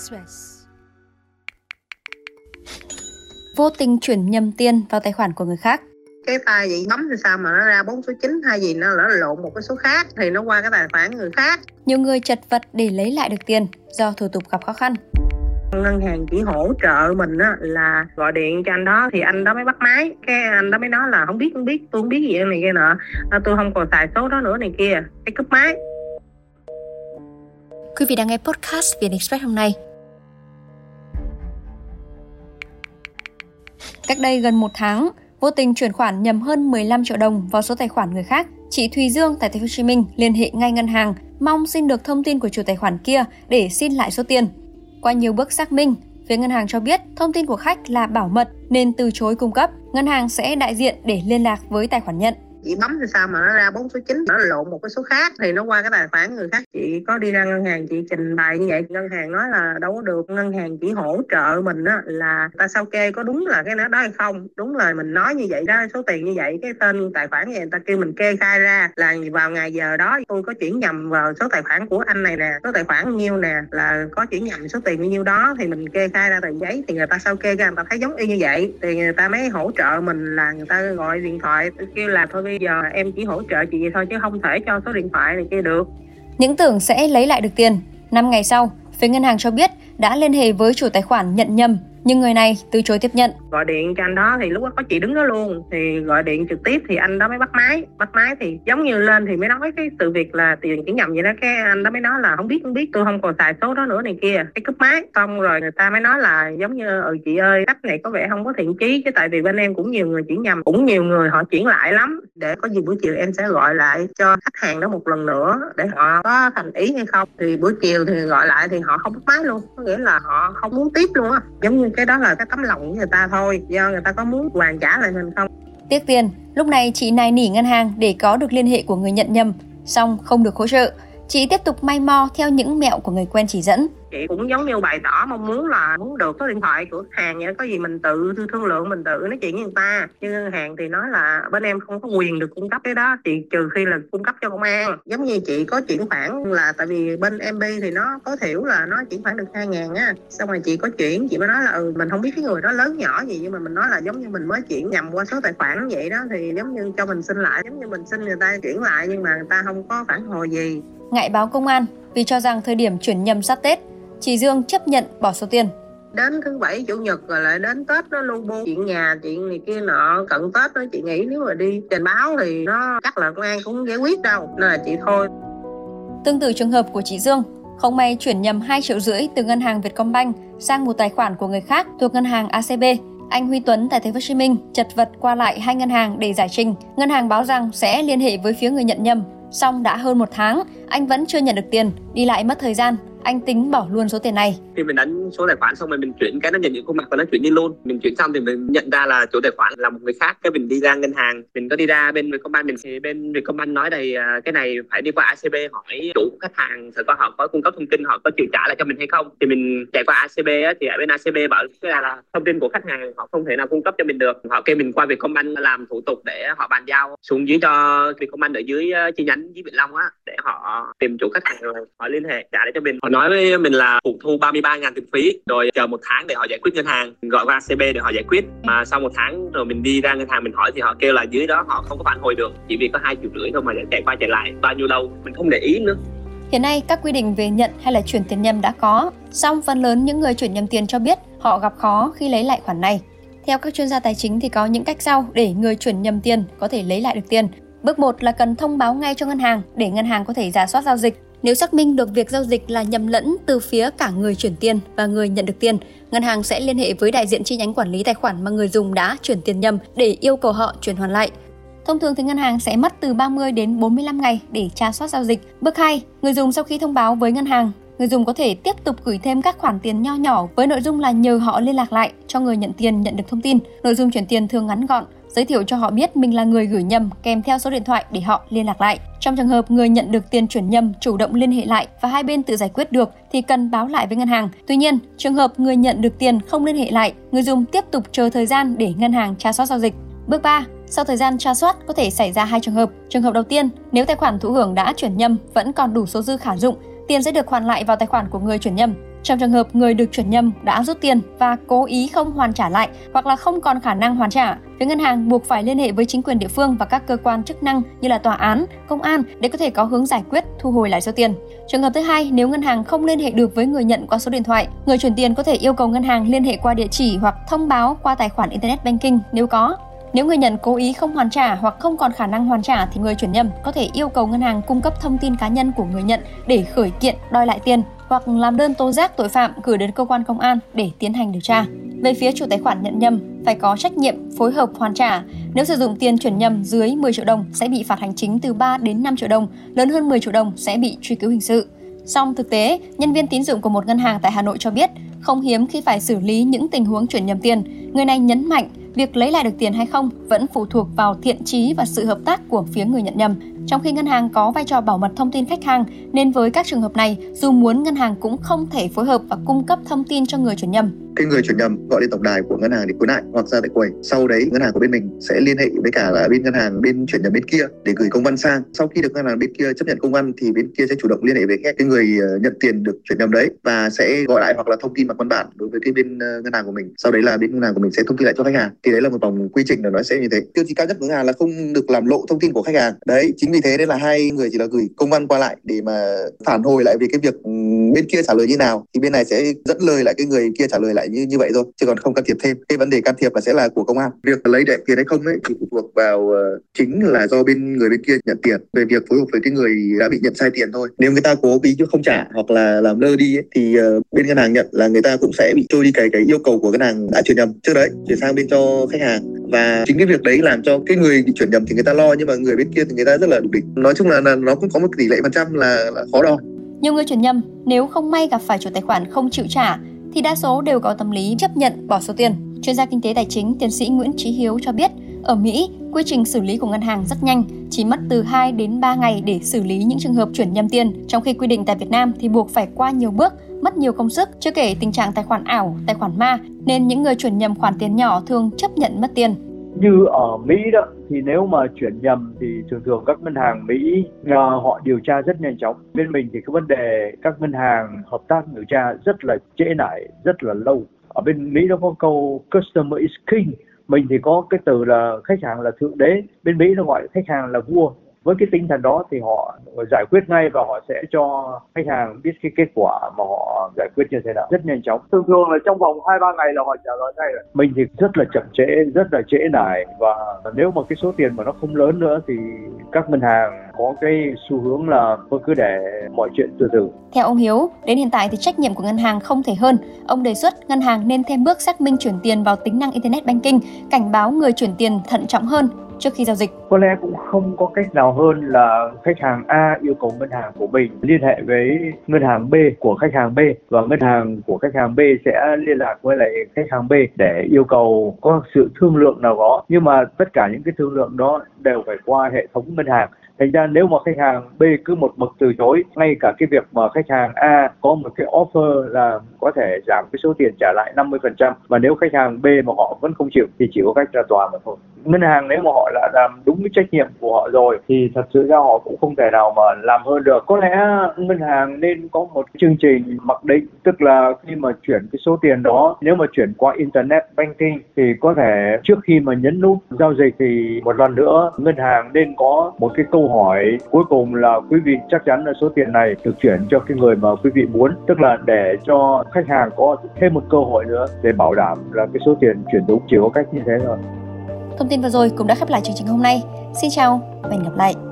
Express. Vô tình chuyển nhầm tiền vào tài khoản của người khác. cái tay vậy bấm thì sao mà nó ra bốn số 9 hay gì nó lỡ lộn một cái số khác thì nó qua cái tài khoản người khác Nhiều người chật vật để lấy lại được tiền do thủ tục gặp khó khăn. ngân hàng chỉ hỗ trợ mình á là gọi điện cho anh đó thì anh đó mới bắt máy cái anh đó mới nói là không biết không biết tôi không biết gì này kia nọ à, tôi không còn xài số đó nữa này kia cái cúp máy Quý vị đang nghe podcast Việt Express hôm nay. Cách đây gần một tháng, vô tình chuyển khoản nhầm hơn 15 triệu đồng vào số tài khoản người khác. Chị Thùy Dương tại thành phố Hồ Chí Minh liên hệ ngay ngân hàng, mong xin được thông tin của chủ tài khoản kia để xin lại số tiền. Qua nhiều bước xác minh, phía ngân hàng cho biết thông tin của khách là bảo mật nên từ chối cung cấp. Ngân hàng sẽ đại diện để liên lạc với tài khoản nhận chị bấm thì sao mà nó ra bốn số chín, nó lộn một cái số khác. Thì nó qua cái tài khoản người khác. Chị có đi ra ngân hàng, chị trình bày như vậy. Ngân hàng nói là đâu có được. Ngân hàng chỉ hỗ trợ mình á, là ta sao kê có đúng là cái đó hay không. Đúng là mình nói như vậy đó, số tiền như vậy. Cái tên tài khoản như vậy người ta kêu mình kê khai ra. Là vào ngày giờ đó, tôi có chuyển nhầm vào số tài khoản của anh này nè. Số tài khoản nhiêu nè. Là có chuyển nhầm số tiền bao nhiêu đó, thì mình kê khai ra tờ giấy. Thì người ta sao kê ra, người ta thấy giống y như vậy. Thì người ta mới hỗ trợ mình là người ta gọi điện thoại. Kêu là thôi bây giờ em chỉ hỗ trợ chị vậy thôi chứ không thể cho số điện thoại này kia được Những tưởng sẽ lấy lại được tiền. 5 ngày sau, phía ngân hàng cho biết đã liên hệ với chủ tài khoản nhận nhầm, nhưng người này từ chối tiếp nhận. gọi điện cho anh đó thì lúc đó có chị đứng đó luôn. Thì gọi điện trực tiếp thì anh đó mới bắt máy. Bắt máy thì giống như lên thì mới nói cái sự việc là tiền chuyển nhầm vậy đó. Cái anh đó mới nói là không biết không biết, tôi không còn xài số đó nữa này kia. Cái cúp máy xong rồi người ta mới nói là giống như ừ chị ơi khách này có vẻ không có thiện chí. Chứ tại vì bên em cũng nhiều người chuyển nhầm, cũng nhiều người họ chuyển lại lắm. Để có gì buổi chiều em sẽ gọi lại cho khách hàng đó một lần nữa để họ có thành ý hay không. Thì buổi chiều thì gọi lại thì họ không bắt máy luôn. Có nghĩa là họ không muốn tiếp luôn á. Giống như cái đó là cái tấm lòng của người ta thôi do người ta có muốn hoàn trả lại mình không Tiếc tiền, lúc này chị này nỉ ngân hàng để có được liên hệ của người nhận nhầm, xong không được hỗ trợ. Chị tiếp tục may mò theo những mẹo của người quen chỉ dẫn. chị cũng giống như bày tỏ mong muốn là muốn được số điện thoại của hàng vậy có gì mình tự thương lượng, mình tự nói chuyện với người ta. Nhưng ngân hàng thì nói là bên em không có quyền được cung cấp cái đó chị trừ khi là cung cấp cho công an. Giống như chị có chuyển khoản là tại vì bên mb thì nó có thiểu là nó chuyển khoản được hai ngàn á. Xong rồi chị có chuyển, chị mới nói là ừ mình không biết cái người đó lớn nhỏ gì, nhưng mà mình nói là giống như mình mới chuyển nhầm qua số tài khoản vậy đó, thì giống như cho mình xin lại, giống như mình xin người ta chuyển lại, nhưng mà người ta không có phản hồi gì. Ngại báo công an vì cho rằng thời điểm chuyển nhầm sát Tết, chị Dương chấp nhận bỏ số tiền. đến thứ bảy chủ nhật rồi lại đến tết nó lu bu chuyện nhà chuyện này kia nọ cận tết đó chị nghĩ nếu mà đi trình báo thì nó chắc là công an cũng giải quyết đâu nên là chị thôi Tương tự trường hợp của chị Dương, không may chuyển nhầm 2 triệu rưỡi từ ngân hàng Vietcombank sang một tài khoản của người khác thuộc ngân hàng ACB. Anh Huy Tuấn tại thành phố Hồ Chí Minh chật vật qua lại hai ngân hàng để giải trình. Ngân hàng báo rằng sẽ liên hệ với phía người nhận nhầm. Song đã hơn một tháng, anh vẫn chưa nhận được tiền, đi lại mất thời gian. Anh tính bỏ luôn số tiền này. khi mình đánh số tài khoản xong rồi mình chuyển cái nó nhận những khuôn mặt và nó chuyển đi luôn. Mình chuyển xong thì mình nhận ra là chủ tài khoản là một người khác. Cái mình đi ra ngân hàng mình có đi ra bên Vietcombank mình thì bên Vietcombank nói đây à, cái này phải đi qua ACB hỏi chủ khách hàng sẽ có họ có cung cấp thông tin họ có chịu trả lại cho mình hay không. Thì mình chạy qua ACB á, thì ở bên ACB bảo là, là thông tin của khách hàng họ không thể nào cung cấp cho mình được. Họ kêu mình qua Vietcombank làm thủ tục để họ bàn giao xuống dưới cho Vietcombank ở dưới à, chi nhánh dưới Vĩnh Long á để họ tìm chủ khách hàng rồi họ liên hệ trả lại cho mình. họ nói với mình là phụ thu 33 ngàn tiền phí rồi chờ một tháng để họ giải quyết ngân hàng Mình gọi qua CB để họ giải quyết mà sau một tháng rồi mình đi ra ngân hàng mình hỏi thì họ kêu là dưới đó họ không có phản hồi được chỉ vì có hai triệu rưỡi thôi mà chạy qua chạy lại bao nhiêu lâu mình không để ý nữa Hiện nay, các quy định về nhận hay là chuyển tiền nhầm đã có, song phần lớn những người chuyển nhầm tiền cho biết họ gặp khó khi lấy lại khoản này. Theo các chuyên gia tài chính thì có những cách sau để người chuyển nhầm tiền có thể lấy lại được tiền. Bước 1 là cần thông báo ngay cho ngân hàng để ngân hàng có thể giả soát giao dịch. Nếu xác minh được việc giao dịch là nhầm lẫn từ phía cả người chuyển tiền và người nhận được tiền, ngân hàng sẽ liên hệ với đại diện chi nhánh quản lý tài khoản mà người dùng đã chuyển tiền nhầm để yêu cầu họ chuyển hoàn lại. Thông thường thì ngân hàng sẽ mất từ 30 đến 45 ngày để tra soát giao dịch. Bước 2, người dùng sau khi thông báo với ngân hàng, người dùng có thể tiếp tục gửi thêm các khoản tiền nho nhỏ với nội dung là nhờ họ liên lạc lại cho người nhận tiền nhận được thông tin. Nội dung chuyển tiền thường ngắn gọn, giới thiệu cho họ biết mình là người gửi nhầm kèm theo số điện thoại để họ liên lạc lại. Trong trường hợp người nhận được tiền chuyển nhầm chủ động liên hệ lại và hai bên tự giải quyết được thì cần báo lại với ngân hàng. Tuy nhiên, trường hợp người nhận được tiền không liên hệ lại, người dùng tiếp tục chờ thời gian để ngân hàng tra soát giao dịch. Bước 3, sau thời gian tra soát có thể xảy ra hai trường hợp. Trường hợp đầu tiên, nếu tài khoản thụ hưởng đã chuyển nhầm vẫn còn đủ số dư khả dụng, tiền sẽ được hoàn lại vào tài khoản của người chuyển nhầm. Trong trường hợp người được chuyển nhầm đã rút tiền và cố ý không hoàn trả lại hoặc là không còn khả năng hoàn trả, phía ngân hàng buộc phải liên hệ với chính quyền địa phương và các cơ quan chức năng như là tòa án, công an để có thể có hướng giải quyết thu hồi lại số tiền. Trường hợp thứ hai, nếu ngân hàng không liên hệ được với người nhận qua số điện thoại, người chuyển tiền có thể yêu cầu ngân hàng liên hệ qua địa chỉ hoặc thông báo qua tài khoản internet banking nếu có. Nếu người nhận cố ý không hoàn trả hoặc không còn khả năng hoàn trả thì người chuyển nhầm có thể yêu cầu ngân hàng cung cấp thông tin cá nhân của người nhận để khởi kiện đòi lại tiền hoặc làm đơn tố giác tội phạm gửi đến cơ quan công an để tiến hành điều tra. Về phía chủ tài khoản nhận nhầm phải có trách nhiệm phối hợp hoàn trả. Nếu sử dụng tiền chuyển nhầm dưới 10 triệu đồng sẽ bị phạt hành chính từ 3 đến 5 triệu đồng, lớn hơn 10 triệu đồng sẽ bị truy cứu hình sự. Song thực tế, nhân viên tín dụng của một ngân hàng tại Hà Nội cho biết, không hiếm khi phải xử lý những tình huống chuyển nhầm tiền. Người này nhấn mạnh việc lấy lại được tiền hay không vẫn phụ thuộc vào thiện trí và sự hợp tác của phía người nhận nhầm. Trong khi ngân hàng có vai trò bảo mật thông tin khách hàng, nên với các trường hợp này, dù muốn ngân hàng cũng không thể phối hợp và cung cấp thông tin cho người chuyển nhầm cái người chuyển nhầm gọi lên tổng đài của ngân hàng để khiếu nại hoặc ra tại quầy. Sau đấy, ngân hàng của bên mình sẽ liên hệ với cả là bên ngân hàng bên chuyển nhầm bên kia để gửi công văn sang. Sau khi được ngân hàng bên kia chấp nhận công văn thì bên kia sẽ chủ động liên hệ với cái người ờ, nhận tiền được chuyển nhầm đấy và sẽ gọi lại hoặc là thông tin bằng văn bản đối với cái bên ờ, ngân hàng của mình. Sau đấy là bên ngân hàng của mình sẽ thông tin lại cho khách hàng. Thì đấy là một vòng quy trình là nó sẽ như thế. Tiêu chí cao nhất của ngân hàng là không được làm lộ thông tin của khách hàng. Đấy, chính vì thế nên là hai người chỉ là gửi công văn qua lại để mà phản hồi lại về cái việc ừ, bên kia trả lời như nào thì bên này sẽ dẫn lời lại cái người kia trả lời lại như như vậy thôi chứ còn không can thiệp thêm. Cái vấn đề can thiệp là sẽ là của công an. Việc lấy lại tiền hay không ấy thì phụ thuộc vào uh, chính là do bên người bên kia nhận tiền. Về việc phối hợp với cái người đã bị nhận sai tiền thôi. Nếu người ta cố ý chứ không trả hoặc là làm lơ đi ấy, thì uh, bên ngân hàng nhận là người ta cũng sẽ bị trôi đi cái cái yêu cầu của ngân hàng đã chuyển nhầm. Trước đấy chuyển sang bên cho khách hàng. Và chính cái việc đấy làm cho cái người bị chuyển nhầm thì người ta lo nhưng mà người bên kia thì người ta rất là đủ định nói chung là, là nó cũng có một tỷ lệ phần trăm là, là khó đo. Nhiều người chuyển nhầm nếu không may gặp phải chủ tài khoản không chịu trả thì đa số đều có tâm lý chấp nhận bỏ số tiền. Chuyên gia kinh tế tài chính tiến sĩ Nguyễn Trí Hiếu cho biết, ở Mỹ, quy trình xử lý của ngân hàng rất nhanh, chỉ mất từ 2 đến 3 ngày để xử lý những trường hợp chuyển nhầm tiền, trong khi quy định tại Việt Nam thì buộc phải qua nhiều bước, mất nhiều công sức, chưa kể tình trạng tài khoản ảo, tài khoản ma, nên những người chuyển nhầm khoản tiền nhỏ thường chấp nhận mất tiền như ở Mỹ đó thì nếu mà chuyển nhầm thì thường thường các ngân hàng Mỹ uh, họ điều tra rất nhanh chóng. Bên mình thì cái vấn đề các ngân hàng hợp tác điều tra rất là trễ nải, rất là lâu. Ở bên Mỹ nó có câu customer is king, mình thì có cái từ là khách hàng là thượng đế, bên Mỹ nó gọi khách hàng là vua với cái tinh thần đó thì họ giải quyết ngay và họ sẽ cho khách hàng biết cái kết quả mà họ giải quyết như thế nào rất nhanh chóng thường thường là trong vòng hai ba ngày là họ trả lời ngay rồi mình thì rất là chậm trễ rất là trễ nải và nếu mà cái số tiền mà nó không lớn nữa thì các ngân hàng có cái xu hướng là thôi cứ để mọi chuyện từ từ. Theo ông Hiếu, đến hiện tại thì trách nhiệm của ngân hàng không thể hơn. Ông đề xuất ngân hàng nên thêm bước xác minh chuyển tiền vào tính năng Internet Banking, cảnh báo người chuyển tiền thận trọng hơn trước khi giao dịch. Có lẽ cũng không có cách nào hơn là khách hàng A yêu cầu ngân hàng của mình liên hệ với ngân hàng B của khách hàng B và ngân hàng của khách hàng B sẽ liên lạc với lại khách hàng B để yêu cầu có sự thương lượng nào đó. Nhưng mà tất cả những cái thương lượng đó đều phải qua hệ thống ngân hàng thành ra nếu mà khách hàng B cứ một mực từ chối, ngay cả cái việc mà khách hàng A có một cái offer là có thể giảm cái số tiền trả lại 50% và nếu khách hàng B mà họ vẫn không chịu thì chỉ có cách ra tòa mà thôi. Ngân hàng nếu mà họ đã làm đúng cái trách nhiệm của họ rồi thì thật sự ra họ cũng không thể nào mà làm hơn được. Có lẽ ngân hàng nên có một chương trình mặc định, tức là khi mà chuyển cái số tiền đó, nếu mà chuyển qua internet banking thì có thể trước khi mà nhấn nút giao dịch thì một lần nữa ngân hàng nên có một cái câu hỏi cuối cùng là quý vị chắc chắn là số tiền này được chuyển cho cái người mà quý vị muốn, tức là để cho khách hàng có thêm một cơ hội nữa để bảo đảm là cái số tiền chuyển đúng, chỉ có cách như thế thôi Thông tin vừa rồi cũng đã khép lại chương trình hôm nay. Xin chào và hẹn gặp lại.